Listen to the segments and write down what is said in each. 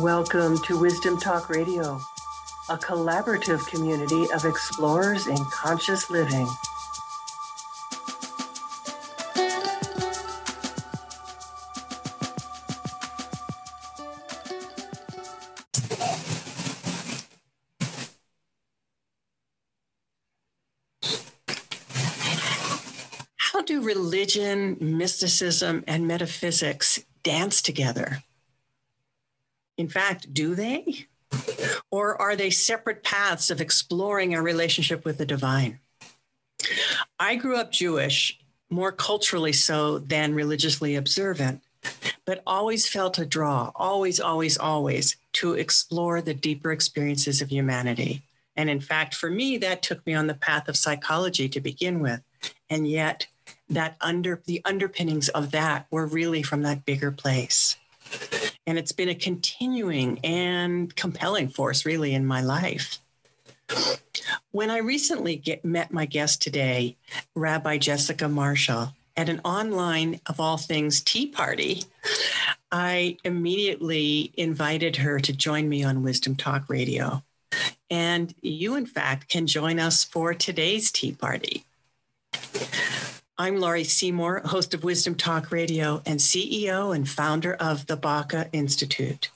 Welcome to Wisdom Talk Radio, a collaborative community of explorers in conscious living. How do religion, mysticism, and metaphysics dance together? In fact, do they? Or are they separate paths of exploring our relationship with the divine? I grew up Jewish, more culturally so than religiously observant, but always felt a draw, always, always, always, to explore the deeper experiences of humanity. And in fact, for me, that took me on the path of psychology to begin with. And yet, that under the underpinnings of that were really from that bigger place. And it's been a continuing and compelling force, really, in my life. When I recently get, met my guest today, Rabbi Jessica Marshall, at an online, of all things, tea party, I immediately invited her to join me on Wisdom Talk Radio. And you, in fact, can join us for today's tea party. I'm Laurie Seymour, host of Wisdom Talk Radio and CEO and founder of the Baca Institute.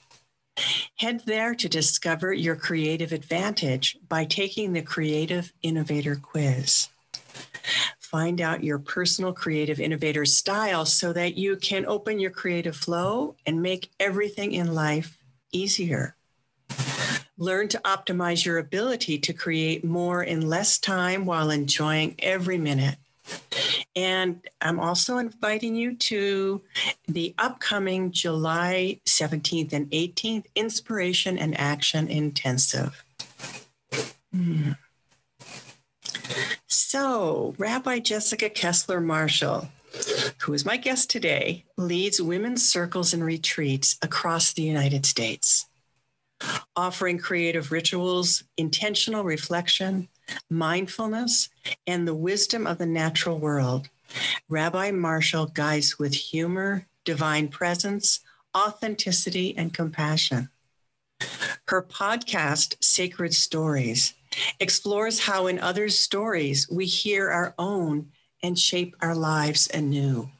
Head there to discover your creative advantage by taking the Creative Innovator Quiz. Find out your personal creative innovator style so that you can open your creative flow and make everything in life easier. Learn to optimize your ability to create more in less time while enjoying every minute. And I'm also inviting you to the upcoming July 17th and 18th Inspiration and Action Intensive. Hmm. So, Rabbi Jessica Kessler Marshall, who is my guest today, leads women's circles and retreats across the United States, offering creative rituals, intentional reflection, mindfulness, and the wisdom of the natural world. Rabbi Marshall guides with humor, divine presence, authenticity, and compassion. Her podcast, Sacred Stories, explores how in others' stories we hear our own and shape our lives anew.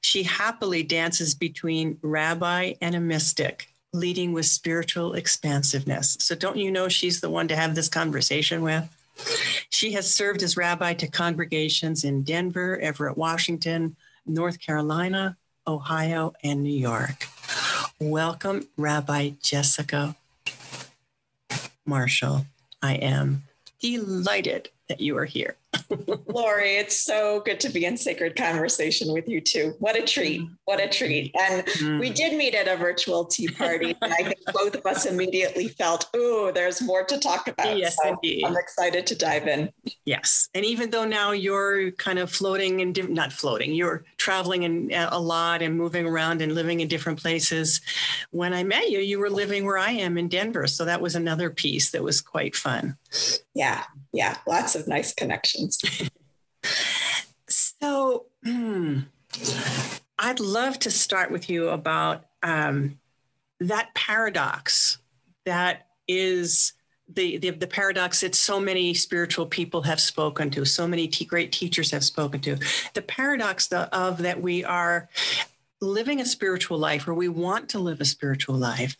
She happily dances between rabbi and a mystic, leading with spiritual expansiveness. So, don't you know she's the one to have this conversation with? She has served as rabbi to congregations in Denver, Everett, Washington, North Carolina, Ohio, and New York. Welcome, Rabbi Jessica Marshall. I am delighted that you are here. Laurie, it's so good to be in sacred conversation with you too. What a treat. What a treat. And mm. we did meet at a virtual tea party. and I think both of us immediately felt, oh, there's more to talk about. Yes, so indeed. I'm excited to dive in. Yes. And even though now you're kind of floating and not floating, you're traveling in uh, a lot and moving around and living in different places. When I met you, you were living where I am in Denver. So that was another piece that was quite fun. Yeah. Yeah. Lots of nice connections. so, hmm, I'd love to start with you about um, that paradox that is the, the, the paradox that so many spiritual people have spoken to, so many t- great teachers have spoken to. The paradox the, of that we are living a spiritual life, or we want to live a spiritual life,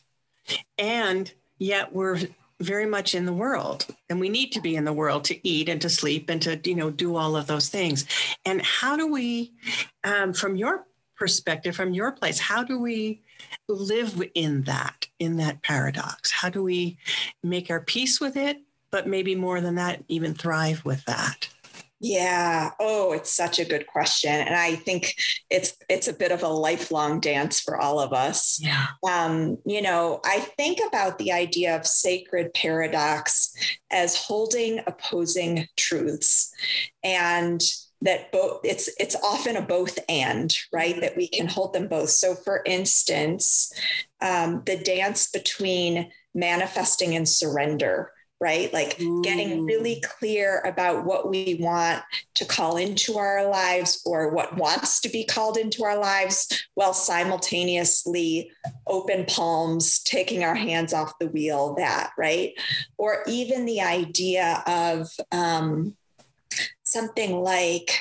and yet we're very much in the world. And we need to be in the world to eat and to sleep and to you know do all of those things. And how do we um, from your perspective from your place how do we live in that in that paradox? How do we make our peace with it but maybe more than that even thrive with that yeah. Oh, it's such a good question. And I think it's it's a bit of a lifelong dance for all of us. Yeah. Um, you know, I think about the idea of sacred paradox as holding opposing truths. And that both it's it's often a both and right that we can hold them both so for instance um, the dance between manifesting and surrender right? Like getting really clear about what we want to call into our lives or what wants to be called into our lives while simultaneously open palms, taking our hands off the wheel, that, right? Or even the idea of um, something like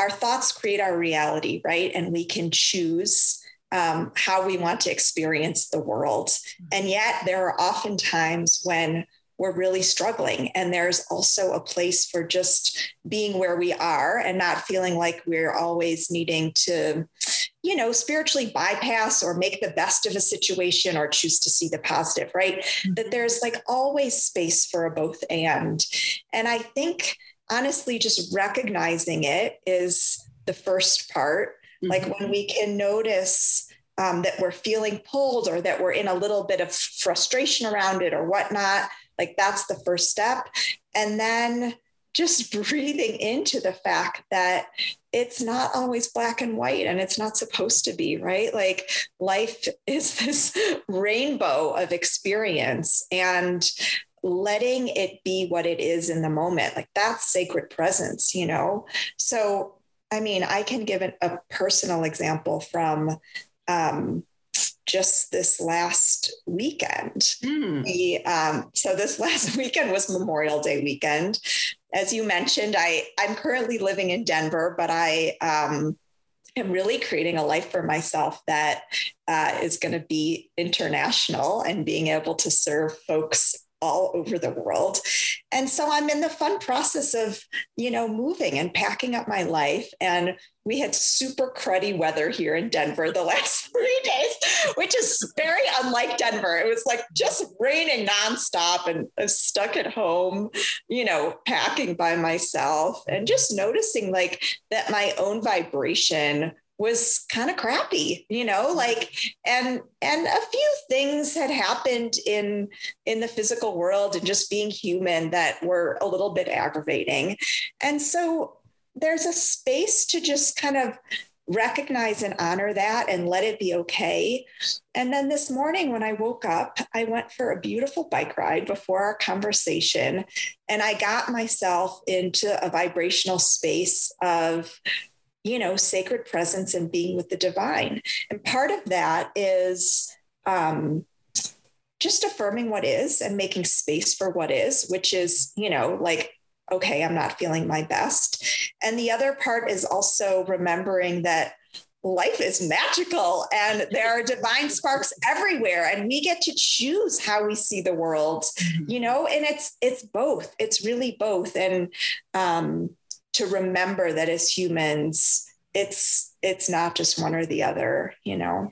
our thoughts create our reality, right? And we can choose um, how we want to experience the world. And yet, there are often times when we're really struggling. And there's also a place for just being where we are and not feeling like we're always needing to, you know, spiritually bypass or make the best of a situation or choose to see the positive, right? Mm-hmm. That there's like always space for a both and. And I think honestly, just recognizing it is the first part. Mm-hmm. Like when we can notice um, that we're feeling pulled or that we're in a little bit of frustration around it or whatnot, like that's the first step. And then just breathing into the fact that it's not always black and white and it's not supposed to be, right? Like life is this rainbow of experience. And letting it be what it is in the moment like that's sacred presence you know so i mean i can give an, a personal example from um, just this last weekend. Mm. We, um, so this last weekend was Memorial Day weekend. As you mentioned, I I'm currently living in Denver, but I um, am really creating a life for myself that uh, is going to be international and being able to serve folks all over the world. And so I'm in the fun process of, you know, moving and packing up my life. And we had super cruddy weather here in Denver the last three days, which is very unlike Denver. It was like just raining nonstop and I was stuck at home, you know, packing by myself and just noticing like that my own vibration was kind of crappy you know mm-hmm. like and and a few things had happened in in the physical world and just being human that were a little bit aggravating and so there's a space to just kind of recognize and honor that and let it be okay. And then this morning, when I woke up, I went for a beautiful bike ride before our conversation, and I got myself into a vibrational space of you know, sacred presence and being with the divine. And part of that is um, just affirming what is and making space for what is, which is, you know, like, okay, I'm not feeling my best. And the other part is also remembering that life is magical and there are divine sparks everywhere and we get to choose how we see the world mm-hmm. you know and it's it's both it's really both and um to remember that as humans, it's it's not just one or the other, you know.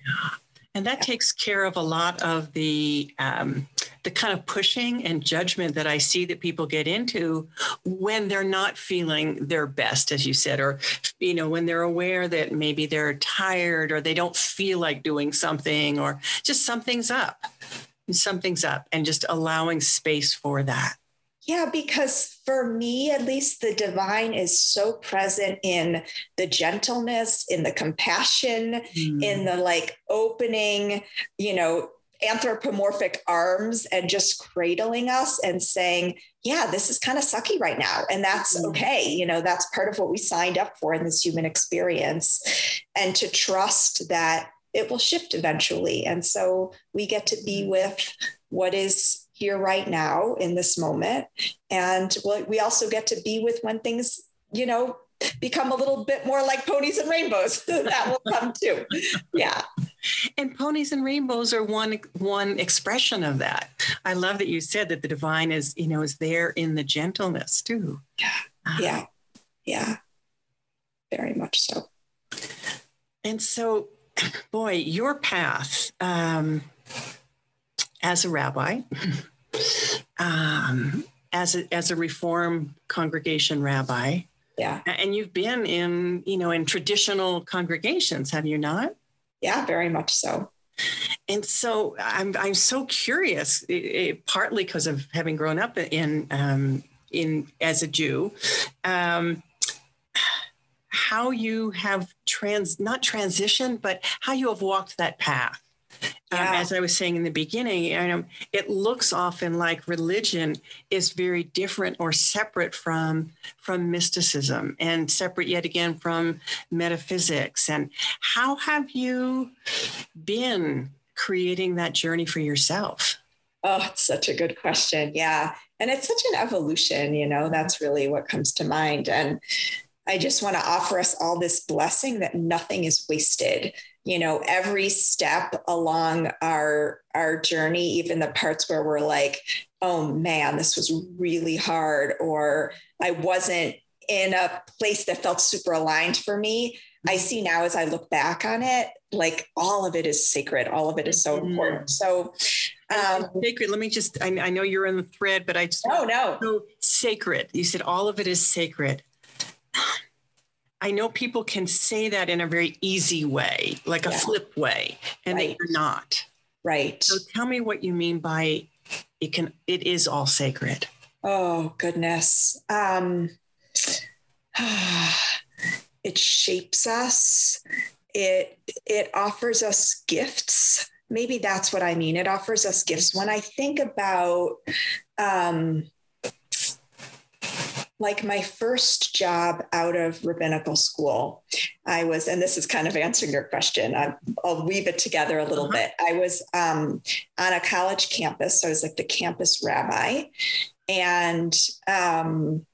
And that yeah. takes care of a lot of the um, the kind of pushing and judgment that I see that people get into when they're not feeling their best, as you said, or you know when they're aware that maybe they're tired or they don't feel like doing something or just something's up, something's up, and just allowing space for that. Yeah, because for me, at least, the divine is so present in the gentleness, in the compassion, mm. in the like opening, you know, anthropomorphic arms and just cradling us and saying, yeah, this is kind of sucky right now. And that's mm. okay. You know, that's part of what we signed up for in this human experience. And to trust that it will shift eventually. And so we get to be mm. with what is here right now in this moment. And we also get to be with when things, you know, become a little bit more like ponies and rainbows. that will come too. Yeah. And ponies and rainbows are one one expression of that. I love that you said that the divine is, you know, is there in the gentleness too. Yeah. Yeah. Yeah. Very much so. And so, boy, your path, um, as a rabbi, um, as a, as a Reform congregation rabbi. Yeah. And you've been in, you know, in traditional congregations, have you not? Yeah, very much so. And so I'm I'm so curious, it, it, partly because of having grown up in um, in as a Jew, um, how you have trans not transitioned, but how you have walked that path yeah. Um, as I was saying in the beginning, it looks often like religion is very different or separate from from mysticism, and separate yet again from metaphysics. And how have you been creating that journey for yourself? Oh, it's such a good question. Yeah, and it's such an evolution. You know, that's really what comes to mind. And I just want to offer us all this blessing that nothing is wasted you know every step along our our journey even the parts where we're like oh man this was really hard or i wasn't in a place that felt super aligned for me. I see now as i look back on it like all of it is sacred all of it is so mm-hmm. important. So um, sacred. Let me just I, I, know you're in the thread but i just oh no. So sacred. You said all of it is sacred I know people can say that in a very easy way, like yeah. a flip way, and right. they're not. Right. So tell me what you mean by it can it is all sacred. Oh goodness. Um it shapes us. It it offers us gifts. Maybe that's what I mean. It offers us gifts. When I think about um like my first job out of rabbinical school, I was, and this is kind of answering your question. I, will weave it together a little uh-huh. bit. I was um, on a college campus. So I was like the campus rabbi. And um,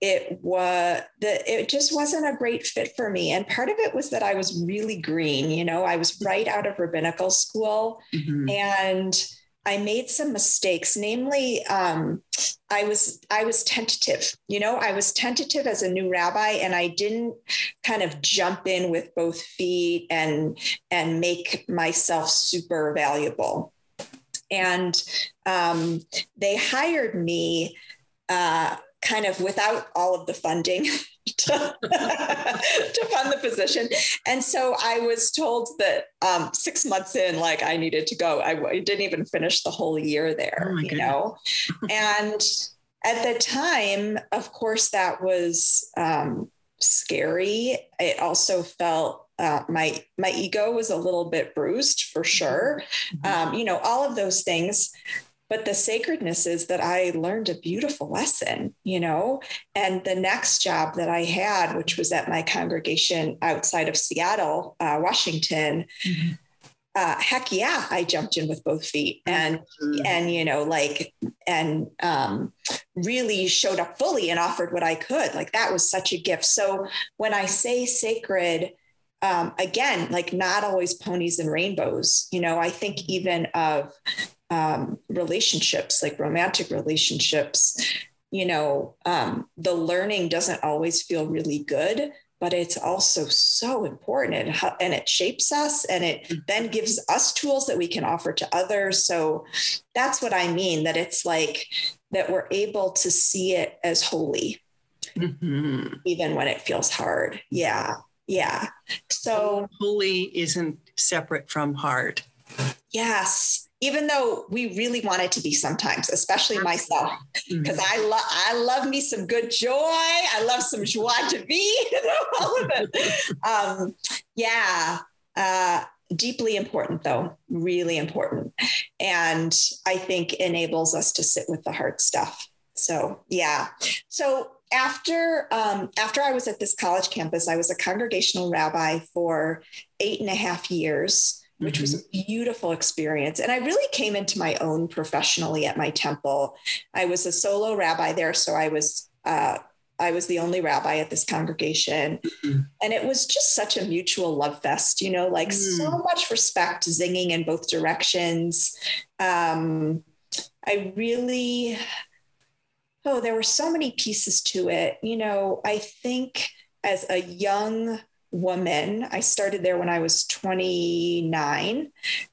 it was the it just wasn't a great fit for me and part of it was that i was really green you know i was right out of rabbinical school mm-hmm. and I made some mistakes. Namely, um, I was I was tentative. You know, I was tentative as a new rabbi, and I didn't kind of jump in with both feet and and make myself super valuable. And um, they hired me uh, kind of without all of the funding to, to fund the position. And so I was told that um, six months in, like I needed to go. I, I didn't even finish the whole year there, oh you know? and at the time, of course, that was um, scary. It also felt uh, my my ego was a little bit bruised for sure. Mm-hmm. Um, you know, all of those things but the sacredness is that I learned a beautiful lesson, you know. And the next job that I had, which was at my congregation outside of Seattle, uh, Washington. Mm-hmm. Uh, heck yeah, I jumped in with both feet and mm-hmm. and you know like and um, really showed up fully and offered what I could. Like that was such a gift. So when I say sacred, um, again, like not always ponies and rainbows. You know, I think even of um, relationships, like romantic relationships, you know, um, the learning doesn't always feel really good, but it's also so important and, and it shapes us and it mm-hmm. then gives us tools that we can offer to others. So that's what I mean that it's like that we're able to see it as holy, mm-hmm. even when it feels hard. Yeah. Yeah. So holy isn't separate from hard. Yes even though we really want it to be sometimes, especially myself, because mm-hmm. I love I love me some good joy. I love some joie de vivre, all of it. um, yeah, uh, deeply important though, really important, and I think enables us to sit with the hard stuff. So yeah, so after um, after I was at this college campus, I was a congregational rabbi for eight and a half years which mm-hmm. was a mm-hmm. beautiful experience. And I really came into my own professionally at my temple. I was a solo rabbi there, so I was uh, I was the only rabbi at this congregation, mm-hmm. and it was just such a mutual love fest. You know, like mm. so much respect, zinging in both directions. Um, I really, oh, there were so many pieces to it. You know, I think as a young woman. I started there when I was 29.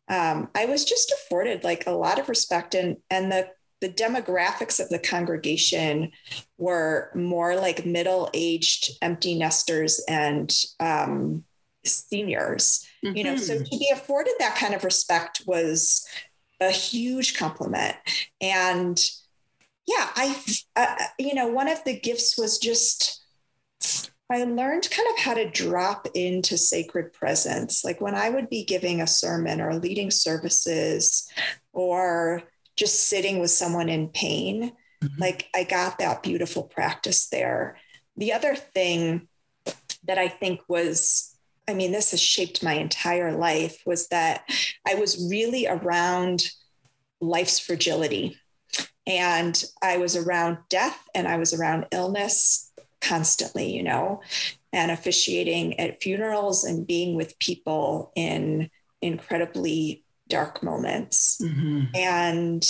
Um, I was just afforded like a lot of respect and and the the demographics of the congregation were more like middle-aged empty nesters and um, seniors. Mm-hmm. You know, so mm-hmm. to be afforded that kind of respect was a huge compliment. And yeah, I, uh, you know, one of the gifts was just I learned kind of how to drop into sacred presence. Like when I would be giving a sermon or leading services or just sitting with someone in pain, mm-hmm. like I got that beautiful practice there. The other thing that I think was, I mean, this has shaped my entire life was that I was really around life's fragility. And I was around death and I was around illness constantly, you know, and officiating at funerals and being with people in incredibly dark moments. Mm-hmm. And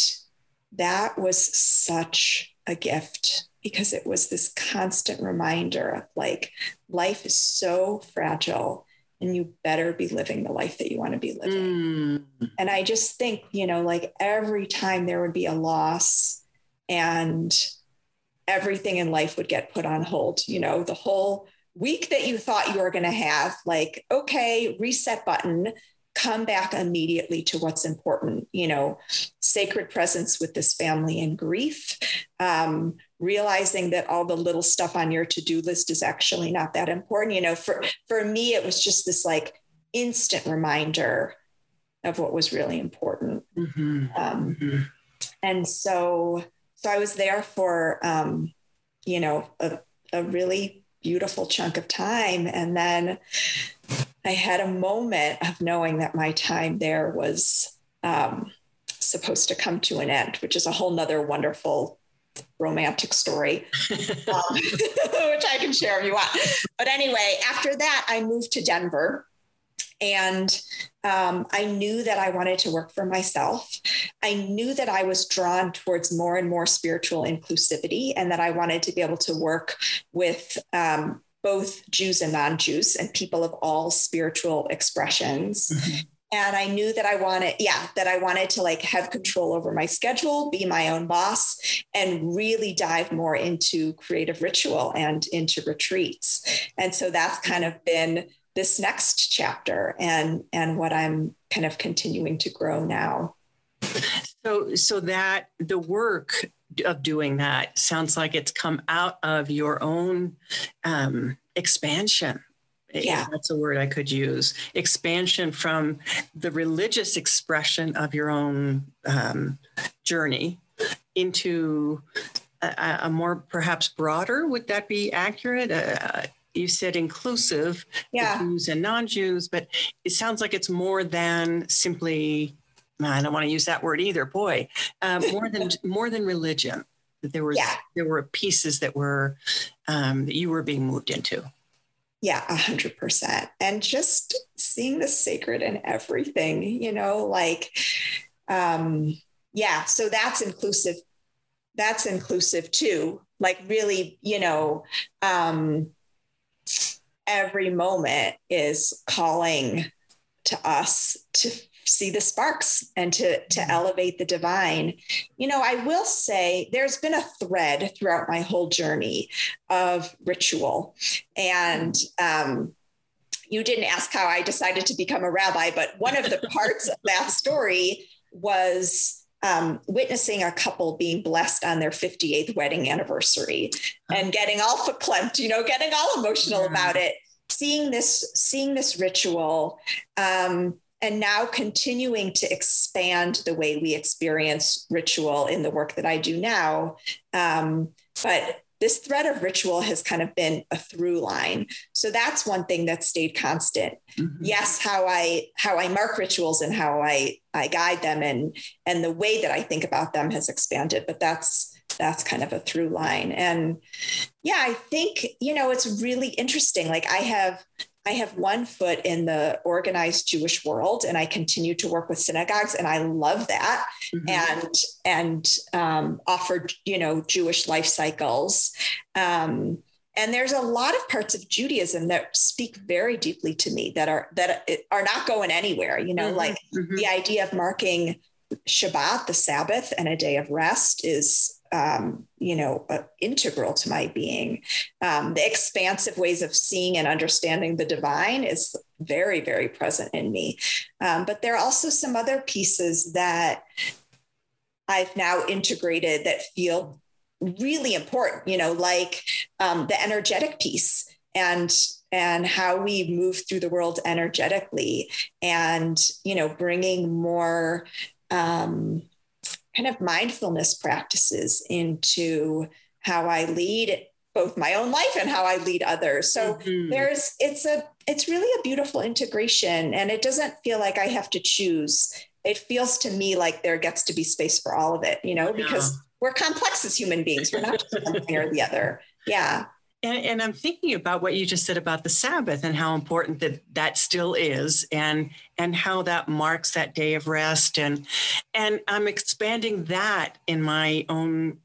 that was such a gift because it was this constant reminder of like life is so fragile and you better be living the life that you want to be living. Mm. And I just think, you know, like every time there would be a loss and everything in life would get put on hold, you know, the whole week that you thought you were going to have, like, okay, reset button, come back immediately to what's important, you know, sacred presence with this family in grief, um, realizing that all the little stuff on your to-do list is actually not that important. You know, for for me, it was just this like instant reminder of what was really important. Mm-hmm. Um, mm-hmm. And so, so I was there for, um, you know, a, a really beautiful chunk of time, and then I had a moment of knowing that my time there was um, supposed to come to an end, which is a whole nother wonderful romantic story, um, which I can share if you want. But anyway, after that, I moved to Denver. And um, I knew that I wanted to work for myself. I knew that I was drawn towards more and more spiritual inclusivity and that I wanted to be able to work with um, both Jews and non Jews and people of all spiritual expressions. Mm-hmm. And I knew that I wanted, yeah, that I wanted to like have control over my schedule, be my own boss, and really dive more into creative ritual and into retreats. And so that's kind of been this next chapter and and what I'm kind of continuing to grow now. So so that the work of doing that sounds like it's come out of your own um, expansion yeah. that's a word I could use. Expansion from the religious expression of your own um, journey into a, a, more perhaps broader. Would that be accurate? Uh, you said inclusive, yeah. Jews and non-Jews, but it sounds like it's more than simply. I don't want to use that word either. Boy, uh, more than more than religion. There was yeah. there were pieces that were um, that you were being moved into. Yeah, a hundred percent. And just seeing the sacred in everything, you know, like, um, yeah, so that's inclusive. That's inclusive too. Like really, you know, um, every moment is calling to us to see the sparks and to to mm-hmm. elevate the divine you know i will say there's been a thread throughout my whole journey of ritual and um, you didn't ask how i decided to become a rabbi but one of the parts of that story was um, witnessing a couple being blessed on their 58th wedding anniversary and getting all verklempt, you know, getting all emotional about it. Seeing this, seeing this ritual, um, and now continuing to expand the way we experience ritual in the work that I do now. Um, but this thread of ritual has kind of been a through line. So that's one thing that stayed constant. Mm-hmm. yes how i how i mark rituals and how i i guide them and and the way that i think about them has expanded but that's that's kind of a through line. And yeah i think you know it's really interesting. Like i have I have one foot in the organized Jewish world, and I continue to work with synagogues, and I love that, mm-hmm. and and um, offer you know Jewish life cycles. Um, and there's a lot of parts of Judaism that speak very deeply to me that are that are not going anywhere. You know, mm-hmm. like mm-hmm. the idea of marking Shabbat, the Sabbath, and a day of rest is um, you know, uh, integral to my being. Um, the expansive ways of seeing and understanding the divine is very, very present in me. Um, but there are also some other pieces that I've now integrated that feel really important, you know, like um, the energetic piece and and how we move through the world energetically and you know bringing more um, kind of mindfulness practices into how i lead both my own life and how i lead others. So mm-hmm. there's it's a it's really a beautiful integration and it doesn't feel like i have to choose. It feels to me like there gets to be space for all of it you know because yeah. we're complex as human beings. We're not just one thing or the other. Yeah and, and, I'm thinking about what you just said about the Sabbath and how important that that still is, and and how that marks that day of rest, and and I'm expanding that in my own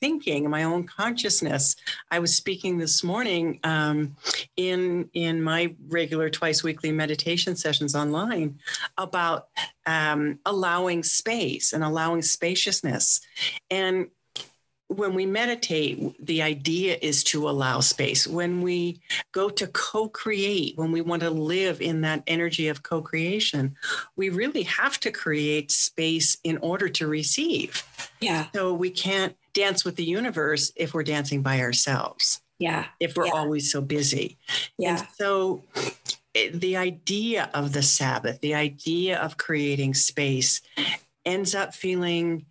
thinking, my own consciousness. I was speaking this morning um, in in my regular twice weekly meditation sessions online about um, allowing space and allowing spaciousness, and when we meditate, the idea is to allow space. When we go to co create, when we want to live in that energy of co creation, we really have to create space in order to receive. Yeah. So we can't dance with the universe if we're dancing by ourselves. Yeah. If we're yeah. always so busy. Yeah. And so the idea of the Sabbath, the idea of creating space ends up feeling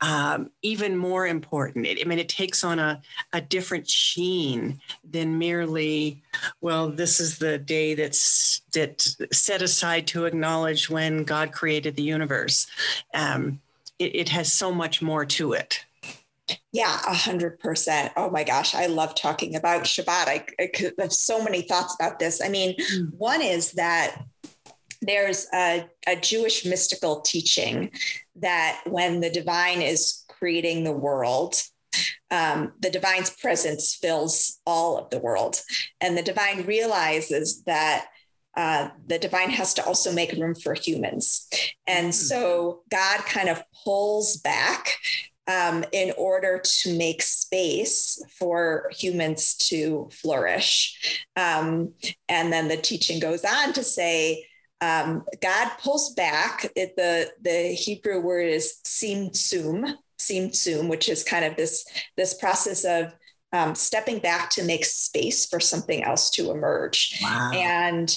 um, even more important. It, I mean, it takes on a, a different sheen than merely, well, this is the day that's that set aside to acknowledge when God created the universe. Um, it, it has so much more to it. Yeah, a hundred percent. Oh my gosh, I love talking about Shabbat. I, I have so many thoughts about this. I mean, mm. one is that there's a, a Jewish mystical teaching that when the divine is creating the world, um, the divine's presence fills all of the world. And the divine realizes that uh, the divine has to also make room for humans. And hmm. so God kind of pulls back um, in order to make space for humans to flourish. Um, and then the teaching goes on to say, um, God pulls back. It, the the Hebrew word is tzimtzum, tzimtzum, which is kind of this this process of um, stepping back to make space for something else to emerge. Wow. And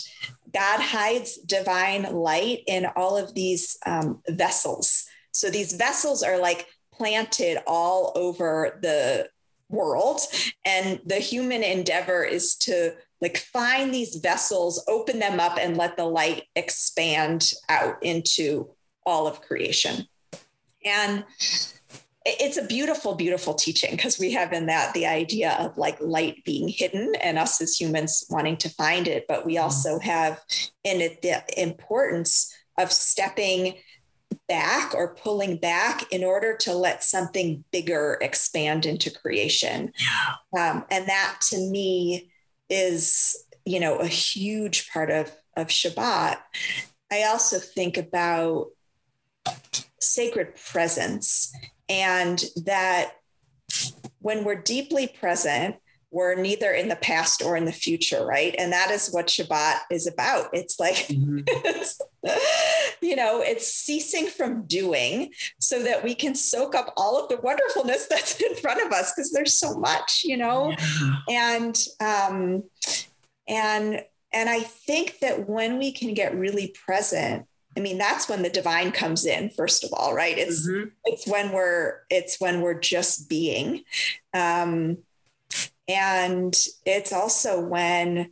God hides divine light in all of these um, vessels. So these vessels are like planted all over the world, and the human endeavor is to like find these vessels, open them up, and let the light expand out into all of creation. And it's a beautiful, beautiful teaching because we have in that the idea of like light being hidden and us as humans wanting to find it. But we also have in it the importance of stepping back or pulling back in order to let something bigger expand into creation. Um, and that to me is, you know, a huge part of, of Shabbat. I also think about sacred presence and that when we're deeply present, we're neither in the past or in the future, right? And that is what Shabbat is about. It's like, mm-hmm. it's, you know, it's ceasing from doing so that we can soak up all of the wonderfulness that's in front of us because there's so much, you know, yeah. and um, and and I think that when we can get really present I mean, that's when the divine comes in, first of all, right? It's mm-hmm. it's when we're it's when we're just being. Um, and it's also when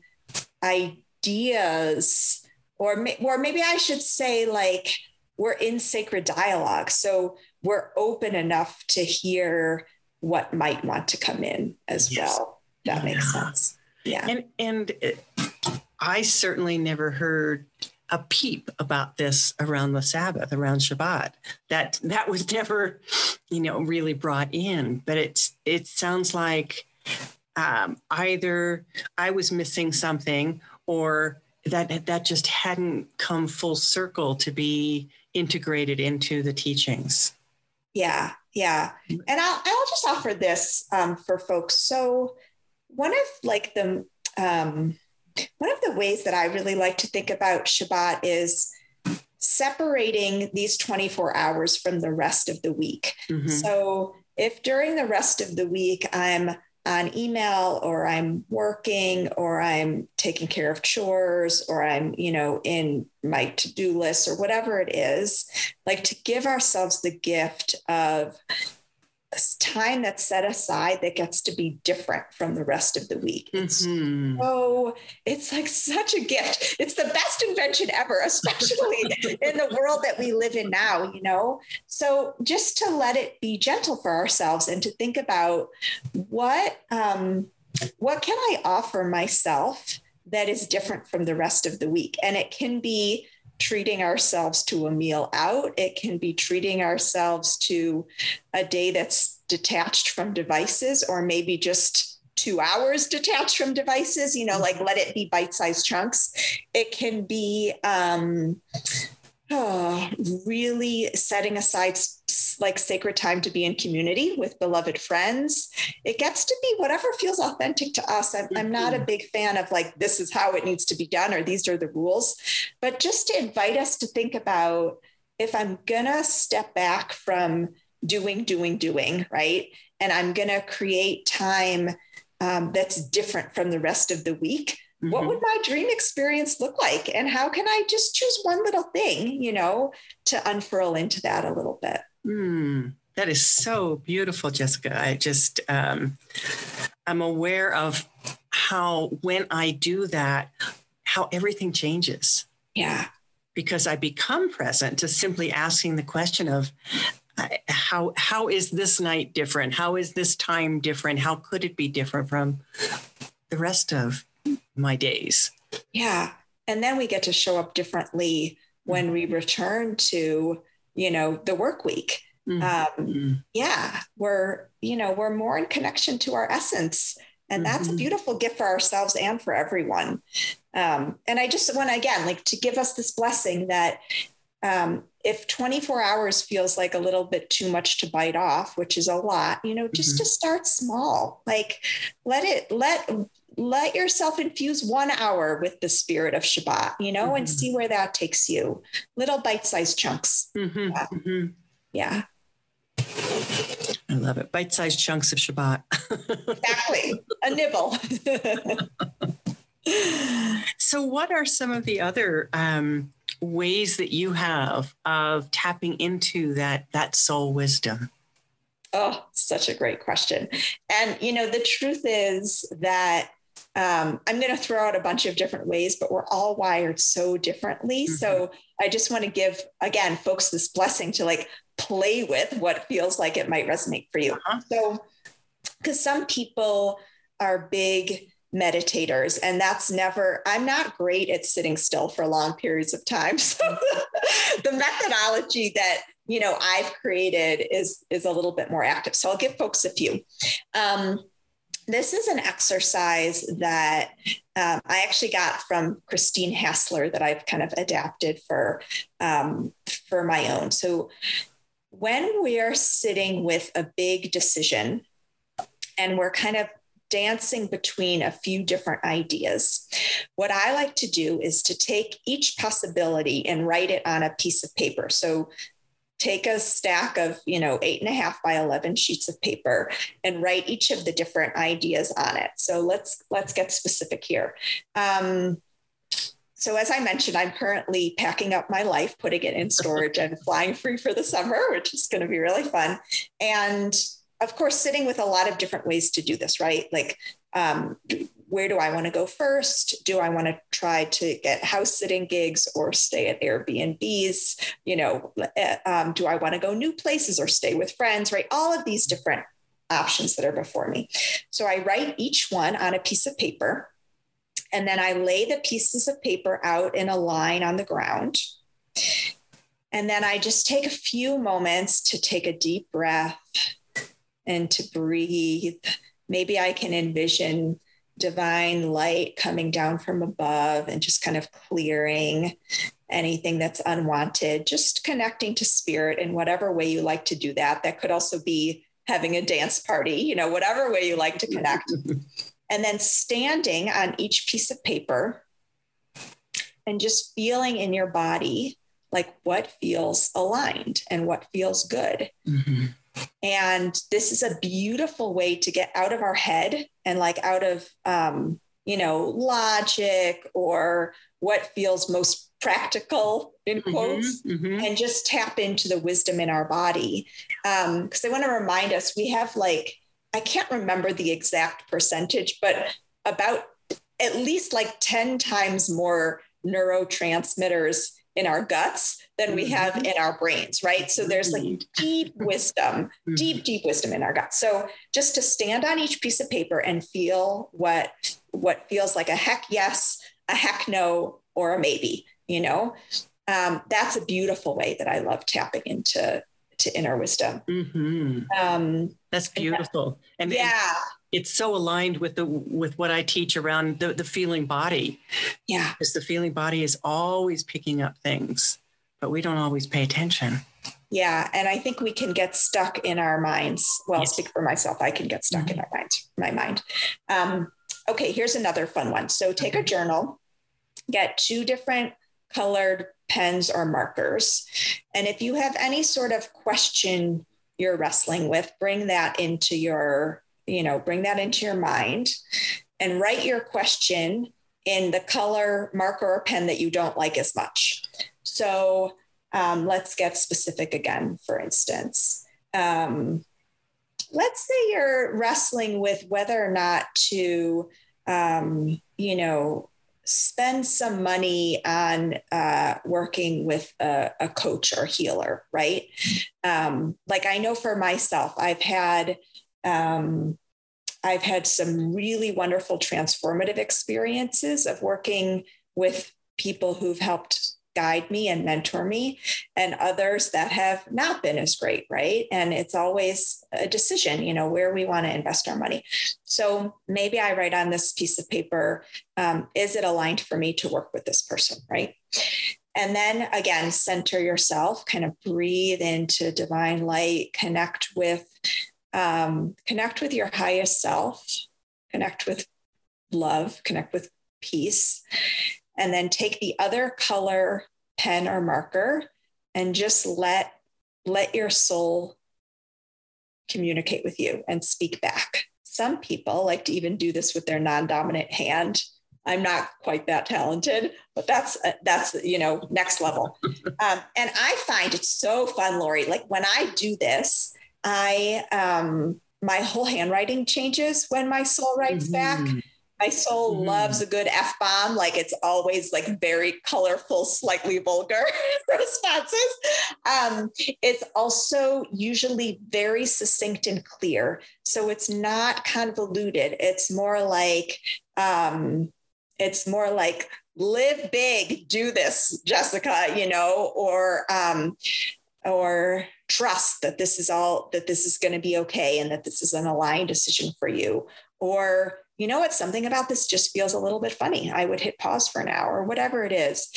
ideas, or, or maybe I should say, like, we're in sacred dialogue. So we're open enough to hear what might want to come in as yes. well. That makes sense. Yeah. And, and it, I certainly never heard a peep about this around the Sabbath, around Shabbat. That that was never, you know, really brought in. But it's it sounds like um, either I was missing something or that that just hadn't come full circle to be integrated into the teachings. Yeah, yeah, and I'll I'll just offer this um, for folks. So one of like the um, one of the ways that I really like to think about Shabbat is separating these 24 hours from the rest of the week. Mm-hmm. So if during the rest of the week I'm on email or I'm working or I'm taking care of chores or I'm, you know, in my to-do list or whatever it is, like to give ourselves the gift of time that's set aside that gets to be different from the rest of the week. It's mm-hmm. so it's like such a gift. It's the best invention ever, especially in the world that we live in now, you know. So just to let it be gentle for ourselves and to think about what um, what can I offer myself that is different from the rest of the week, and it can be treating ourselves to a meal out. It can be treating ourselves to a day that's detached from devices or maybe just two hours detached from devices, you know, like let it be bite sized chunks. It can be, um, oh, really setting aside like sacred time to be in community with beloved friends. It gets to be whatever feels authentic to us. I'm, I'm, not a mm-hmm. big fan of like, this is how it needs to be done or these are the rules, but just to invite us to think about if I'm gonna step back from doing, doing, doing, right? And I'm gonna create time um, that's different from the rest of the week Mm-hmm. What would my dream experience look like? And how can I just choose one little thing, you know, to unfurl into that a little bit? Mm, that is so beautiful, Jessica. I just, um, I'm aware of how when I do that, how everything changes. Yeah. Because I become present to simply asking the question of, how how is this night different how is this time different how could it be different from the rest of my days. Yeah. And then we get to show up differently when we return to, you know, the work week. Mm-hmm. Um, mm-hmm. yeah, we're, you know, we're more in connection to our essence. And that's mm-hmm. a beautiful gift for ourselves and for everyone. Um, and I just want to, again, like to give us this blessing that um, if 24 hours feels like a little bit too much to bite off, which is a lot, you know, just mm-hmm. to start small, like let it, let let yourself infuse one hour with the spirit of Shabbat, you know, mm-hmm. and see where that takes you. Little bite sized chunks. Mm-hmm. Yeah. Mm-hmm. yeah. I love it. Bite sized chunks of Shabbat. exactly. A nibble. so, what are some of the other um, ways that you have of tapping into that that soul wisdom? Oh, such a great question. And, you know, the truth is that um, I'm going to throw out a bunch of different ways, but we're all wired so differently. Mm-hmm. So I just want to give, again, folks this blessing to like play with what feels like it might resonate for you. Uh-huh. So, because some people are big meditators, and that's never, I'm not great at sitting still for long periods of time. So the methodology that you know I've created is is a little bit more active. So I'll give folks a few. Um, this is an exercise that um, I actually got from Christine Hassler that I've kind of adapted for um, for my own. So when we are sitting with a big decision and we're kind of dancing between a few different ideas. What I like to do is to take each possibility and write it on a piece of paper. So take a stack of you know eight and a half by 11 sheets of paper and write each of the different ideas on it. So let's let's get specific here. Um, so as i mentioned i'm currently packing up my life putting it in storage and flying free for the summer which is going to be really fun. And of course sitting with a lot of different ways to do this right? Like um, where do I want to go first? Do I want to try to get house sitting gigs or stay at Airbnbs? You know, eh, um, do I want to go new places or stay with friends? Right? All of these different options that are before me. So I write each one on a piece of paper, and then I lay the pieces of paper out in a line on the ground. And then I just take a few moments to take a deep breath and to breathe. Maybe I can envision divine light coming down from above and just kind of clearing anything that's unwanted, just connecting to spirit in whatever way you like to do that. That could also be having a dance party, you know, whatever way you like to connect. and then standing on each piece of paper and just feeling in your body like what feels aligned and what feels good. Mm-hmm. And this is a beautiful way to get out of our head and like out of, um, you know, logic or what feels most practical in mm-hmm, quotes mm-hmm, mm-hmm. and just tap into the wisdom in our body. Because um, I want to remind us we have like, I can't remember the exact percentage, but about at least like 10 times more neurotransmitters in our guts than we have mm-hmm. in our brains, right? So there's like deep wisdom, deep, deep wisdom in our guts. So just to stand on each piece of paper and feel what what feels like a heck yes, a heck no, or a maybe, you know, um, that's a beautiful way that I love tapping into to inner wisdom. Mm-hmm. Um, that's beautiful. And, yeah. It's so aligned with the with what I teach around the, the feeling body. Yeah. Because the feeling body is always picking up things, but we don't always pay attention. Yeah. And I think we can get stuck in our minds. Well, yes. Speak for myself. I can get stuck mm-hmm. in our mind, my mind. Um, okay, here's another fun one. So take a journal, get two different colored pens or markers. And if you have any sort of question you're wrestling with, bring that into your, you know, bring that into your mind and write your question in the color marker or pen that you don't like as much. So um, let's get specific again, for instance. Um, let's say you're wrestling with whether or not to, um, you know, spend some money on uh, working with a, a, coach or healer, right? Um, like I know for myself, I've had um, I've had some really wonderful transformative experiences of working with people who've helped guide me and mentor me, and others that have not been as great, right? And it's always a decision, you know, where we want to invest our money. So maybe I write on this piece of paper, um, is it aligned for me to work with this person, right? And then again, center yourself, kind of breathe into divine light, connect with um, connect with your highest self, connect with love, connect with peace, and then take the other color pen or marker and just let let your soul communicate with you and speak back. Some people like to even do this with their non-dominant hand. I'm not quite that talented, but that's that's you know next level. Um, and I find it so fun, Laurie. Like when I do this, I um, my whole handwriting changes when my soul writes mm-hmm. back. My soul mm-hmm. loves a good F bomb. Like it's always like very colorful, slightly vulgar responses. Um, it's also usually very succinct and clear. So it's not convoluted. It's more like, um, it's more like live big, do this, Jessica, you know, or, um, or trust that this is all, that this is going to be okay and that this is an aligned decision for you. Or, you know what, something about this just feels a little bit funny. I would hit pause for an hour, or whatever it is.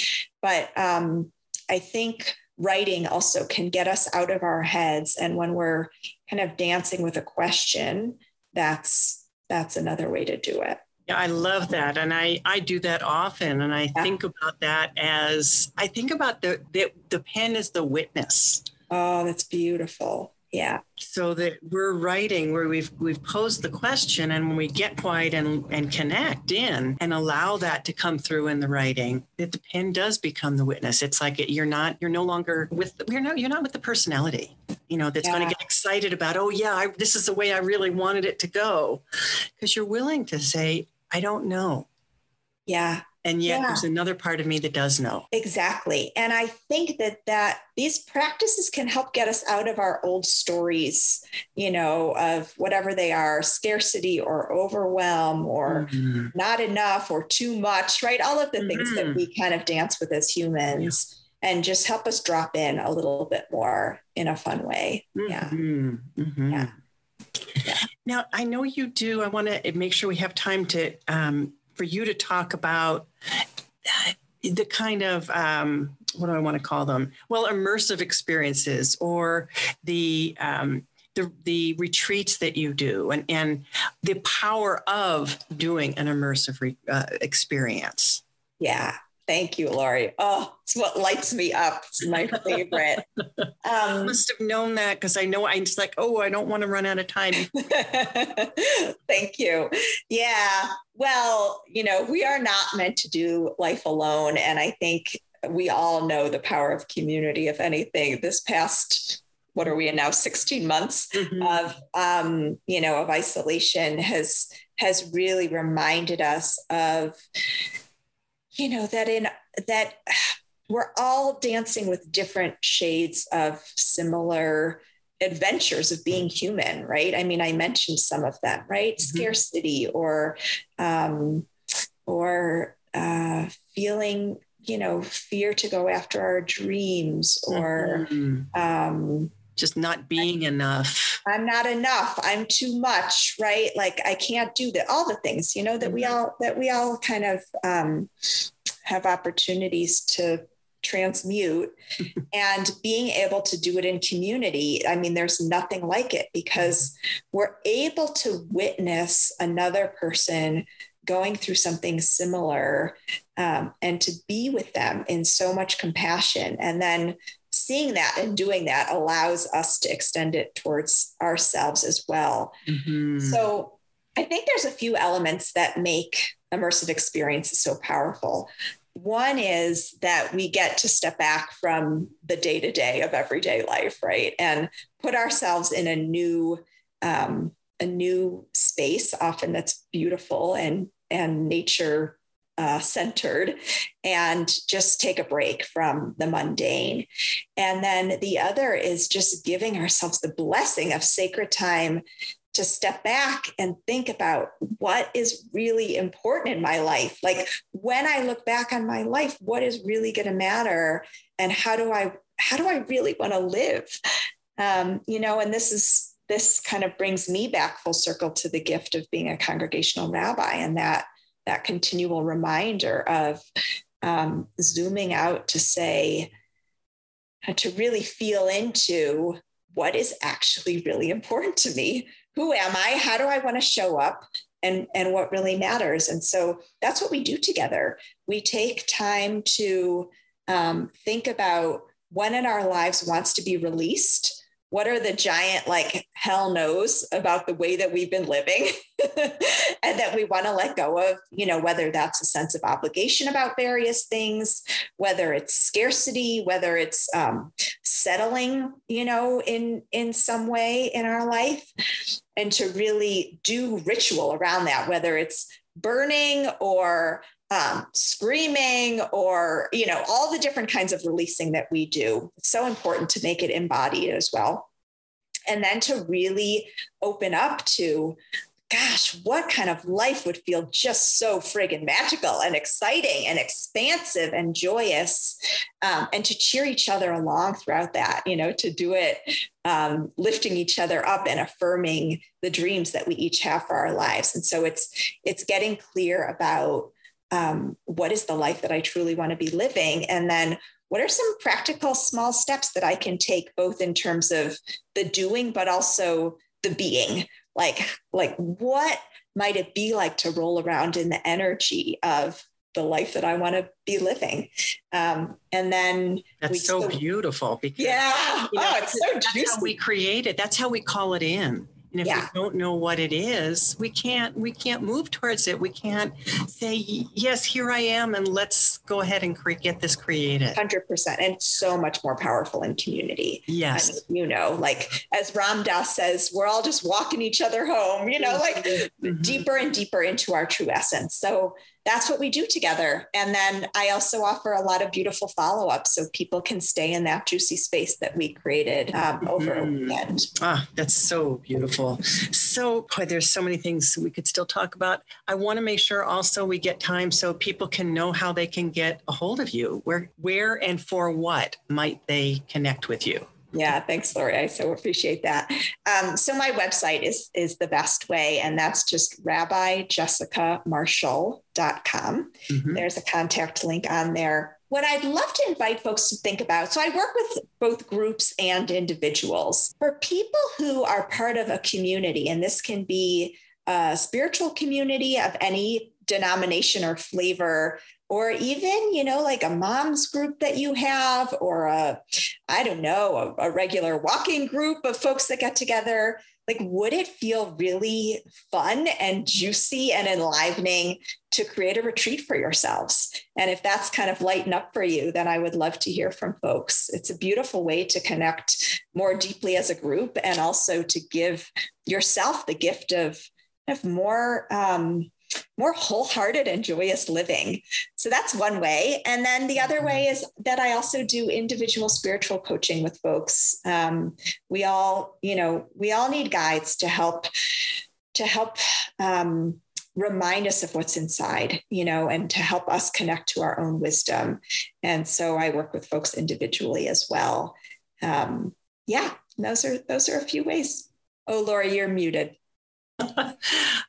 But um, I think writing also can get us out of our heads. And when we're kind of dancing with a question, that's that's another way to do it. Yeah, I love that. And I, I do that often. And I yeah. think about that as I think about the, the the pen as the witness. Oh, that's beautiful. Yeah. So that we're writing where we've we've posed the question and when we get quiet and and connect in and allow that to come through in the writing that the pen does become the witness. It's like you're not you're no longer with the, you're no you're not with the personality you know that's yeah. going to get excited about oh yeah I, this is the way i really wanted it to go. Because you're willing to say i don't know. Yeah and yet yeah. there's another part of me that does know exactly and i think that that these practices can help get us out of our old stories you know of whatever they are scarcity or overwhelm or mm-hmm. not enough or too much right all of the mm-hmm. things that mm-hmm. we kind of dance with as humans yeah. and just help us drop in a little bit more in a fun way yeah mm-hmm. mm-hmm. yeah now i know you do i want to make sure we have time to um, for you to talk about the kind of um, what do I want to call them? Well, immersive experiences or the um, the, the retreats that you do and, and the power of doing an immersive re, uh, experience. Yeah, Thank you, Laurie. Oh, it's what lights me up. It's my favorite. Um, must have known that because I know I'm just like, oh, I don't want to run out of time. Thank you. Yeah. Well, you know, we are not meant to do life alone. And I think we all know the power of community, if anything. This past what are we in now 16 months mm-hmm. of um, you know of isolation has has really reminded us of you know that in that we're all dancing with different shades of similar adventures of being human right i mean i mentioned some of them right mm-hmm. scarcity or um, or uh, feeling you know fear to go after our dreams or mm-hmm. um, just not being enough. I'm not enough. I'm too much, right? Like I can't do that. All the things, you know, that we mm-hmm. all that we all kind of um, have opportunities to transmute and being able to do it in community i mean there's nothing like it because we're able to witness another person going through something similar um, and to be with them in so much compassion and then seeing that and doing that allows us to extend it towards ourselves as well. Mm-hmm. So I think there's a few elements that make immersive experiences so powerful. One is that we get to step back from the day to day of everyday life, right, and put ourselves in a new, um, a new space, often that's beautiful and and nature uh, centered and just take a break from the mundane. And then the other is just giving ourselves the blessing of sacred time to step back and think about what is really important in my life. Like when I look back on my life, what is really going to matter and how do I how do I really want to live? Um, you know, and this is this kind of brings me back full circle to the gift of being a congregational rabbi and that that continual reminder of um, zooming out to say, to really feel into what is actually really important to me. Who am I? How do I want to show up? And, and what really matters. And so that's what we do together. We take time to um, think about when in our lives wants to be released what are the giant like hell knows about the way that we've been living? And that we want to let go of you know whether that's a sense of obligation about various things whether it's scarcity whether it's um, settling you know in in some way in our life. And to really do ritual around that whether it's burning or um, screaming or you know all the different kinds of releasing that we do it's so important to make it embodied as well and then to really open up to gosh, what kind of life would feel just so friggin' magical and exciting and expansive and joyous? Um, and to cheer each other along throughout that, you know, to do it um, lifting each other up and affirming the dreams that we each have for our lives. And so it's it's getting clear about um, what is the life that I truly want to be living, and then what are some practical small steps that I can take, both in terms of the doing, but also the being? Like, like what might it be like to roll around in the energy of the life that I want to be living. Um, and then that's so beautiful. Because, yeah. You know, oh, it's so juicy. That's how we create it. That's how we call it in. And if yeah. we don't know what it is, we can't we can't move towards it. We can't say yes, here I am, and let's go ahead and cre- get this created. Hundred percent, and so much more powerful in community. Yes, I mean, you know, like as Ram Dass says, we're all just walking each other home. You know, like mm-hmm. deeper and deeper into our true essence. So that's what we do together. And then I also offer a lot of beautiful follow up so people can stay in that juicy space that we created um, over mm-hmm. a weekend. Ah, that's so beautiful. So, boy, there's so many things we could still talk about. I want to make sure also we get time so people can know how they can get a hold of you. Where, where and for what might they connect with you? Yeah, thanks, Laurie. I so appreciate that. Um, so my website is is the best way, and that's just rabbijessicamarshall.com. Mm-hmm. There's a contact link on there. What I'd love to invite folks to think about, so I work with both groups and individuals. For people who are part of a community, and this can be a spiritual community of any denomination or flavor or even you know like a mom's group that you have or a i don't know a, a, regular walking group of folks that get together. Like would it feel really fun and juicy and enlivening to create a retreat for yourselves? And if that's kind of lighten up for you then i would love to hear from folks. It's a beautiful way to connect more deeply as a group and also to give yourself the gift of of more um, more wholehearted and joyous living. So that's one way. And then the other way is that I also do individual spiritual coaching with folks. Um, we all, you know, we all need guides to help to help um, remind us of what's inside, you know, and to help us connect to our own wisdom. And so I work with folks individually as well. Um, yeah, those are those are a few ways. Oh, Laura, you're muted.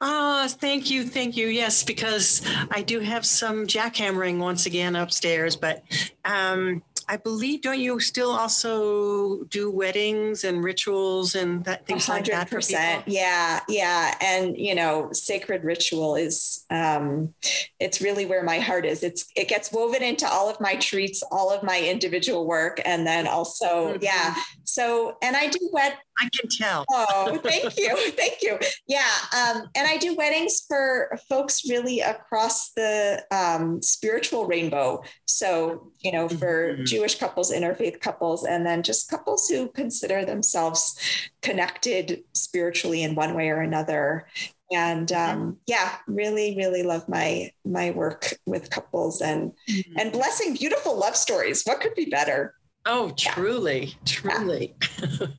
Oh, thank you. Thank you. Yes, because I do have some jackhammering once again upstairs, but um, I believe, don't you still also do weddings and rituals and that things 100%. like that? Percent, yeah, yeah. And you know, sacred ritual is um, it's really where my heart is. It's it gets woven into all of my treats, all of my individual work, and then also, mm-hmm. yeah. So, and I do wed I can tell. oh, thank you. Thank you. Yeah. Um, and I do weddings for folks really across the um, spiritual rainbow. So, you know, for mm-hmm. Jewish couples, interfaith couples, and then just couples who consider themselves connected spiritually in one way or another. And um, yeah, really, really love my my work with couples and mm-hmm. and blessing beautiful love stories. What could be better? Oh, truly, yeah. truly.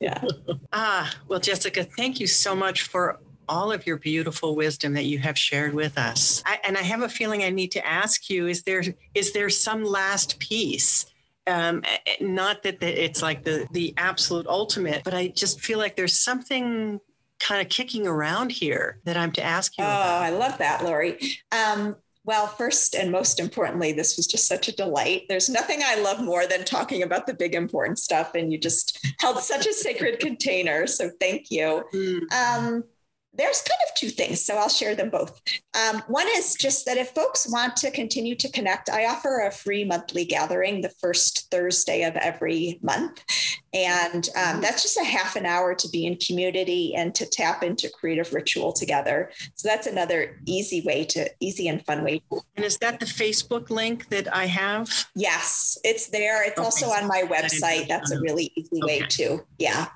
Yeah. ah, well, Jessica, thank you so much for all of your beautiful wisdom that you have shared with us. I, and I have a feeling I need to ask you: Is there is there some last piece? Um, not that it's like the the absolute ultimate, but I just feel like there's something kind of kicking around here that I'm to ask you. Oh, about. I love that, Laurie. Um, well, first and most importantly, this was just such a delight. There's nothing I love more than talking about the big important stuff, and you just held such a sacred container. So thank you. Mm. Um, there's kind of two things, so I'll share them both. Um, one is just that if folks want to continue to connect, I offer a free monthly gathering the first Thursday of every month. And um, that's just a half an hour to be in community and to tap into creative ritual together. So that's another easy way to, easy and fun way. And is that the Facebook link that I have? Yes, it's there. It's okay. also on my website. That's a really easy okay. way too. Yeah.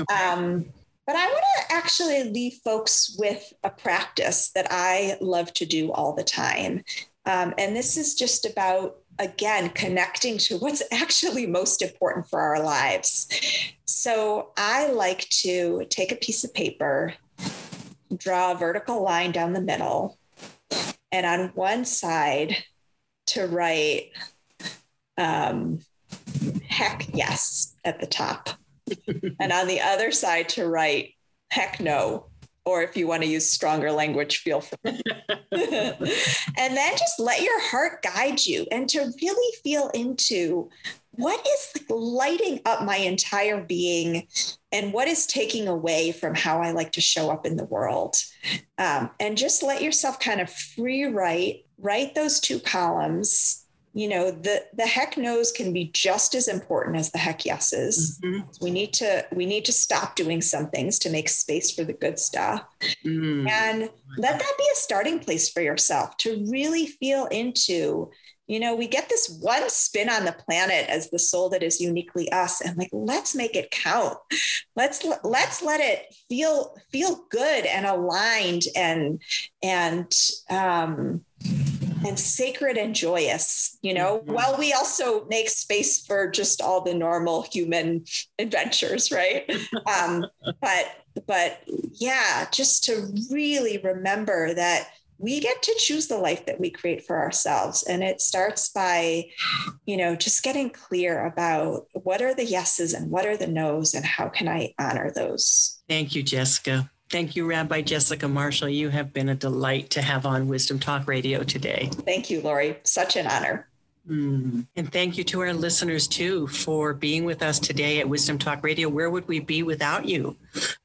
Okay. Um, but I want to actually leave folks with a practice that I love to do all the time. Um, and this is just about, again, connecting to what's actually most important for our lives. So I like to take a piece of paper, draw a vertical line down the middle, and on one side to write, um, heck yes at the top and on the other side to write, heck no. Or if you want to use stronger language, feel free. and then just let your heart guide you and to really feel into what is lighting up my entire being and what is taking away from how I like to show up in the world. Um, and just let yourself kind of free write, write those two columns you know the the heck no's can be just as important as the heck yeses mm-hmm. we need to we need to stop doing some things to make space for the good stuff mm-hmm. and let that be a starting place for yourself to really feel into you know we get this one spin on the planet as the soul that is uniquely us and like let's make it count let's let's let it feel feel good and aligned and and um and sacred and joyous, you know, mm-hmm. while we also make space for just all the normal human adventures, right? um, but but yeah, just to really remember that we get to choose the life that we create for ourselves and it starts by you know just getting clear about what are the yeses and what are the nos and how can i honor those thank you jessica Thank you, Rabbi Jessica Marshall. You have been a delight to have on Wisdom Talk Radio today. Thank you, Laurie. Such an honor. Mm. And thank you to our listeners too for being with us today at Wisdom Talk Radio. Where would we be without you?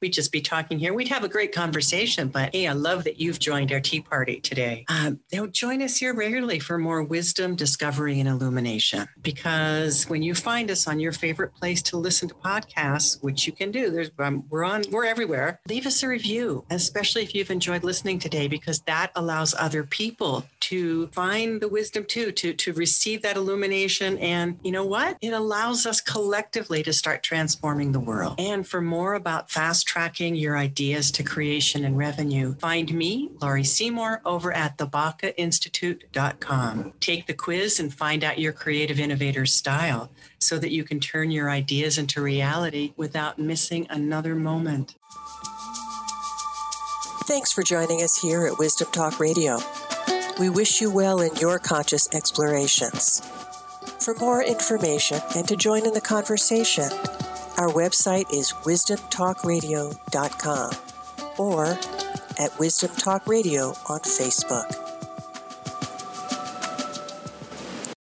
We'd just be talking here. We'd have a great conversation. But hey, I love that you've joined our tea party today. Um, now, join us here regularly for more wisdom, discovery, and illumination. Because when you find us on your favorite place to listen to podcasts, which you can do, there's um, we're on, we're everywhere. Leave us a review, especially if you've enjoyed listening today, because that allows other people to find the wisdom too, to to receive that illumination. And you know what? It allows us collectively to start transforming the world. And for more about fast tracking your ideas to creation and revenue, find me, Laurie Seymour, over at thebacainstitute.com. Take the quiz and find out your creative innovator style so that you can turn your ideas into reality without missing another moment. Thanks for joining us here at Wisdom Talk Radio. We wish you well in your conscious explorations. For more information and to join in the conversation, our website is wisdomtalkradio.com or at Wisdom Talk Radio on Facebook.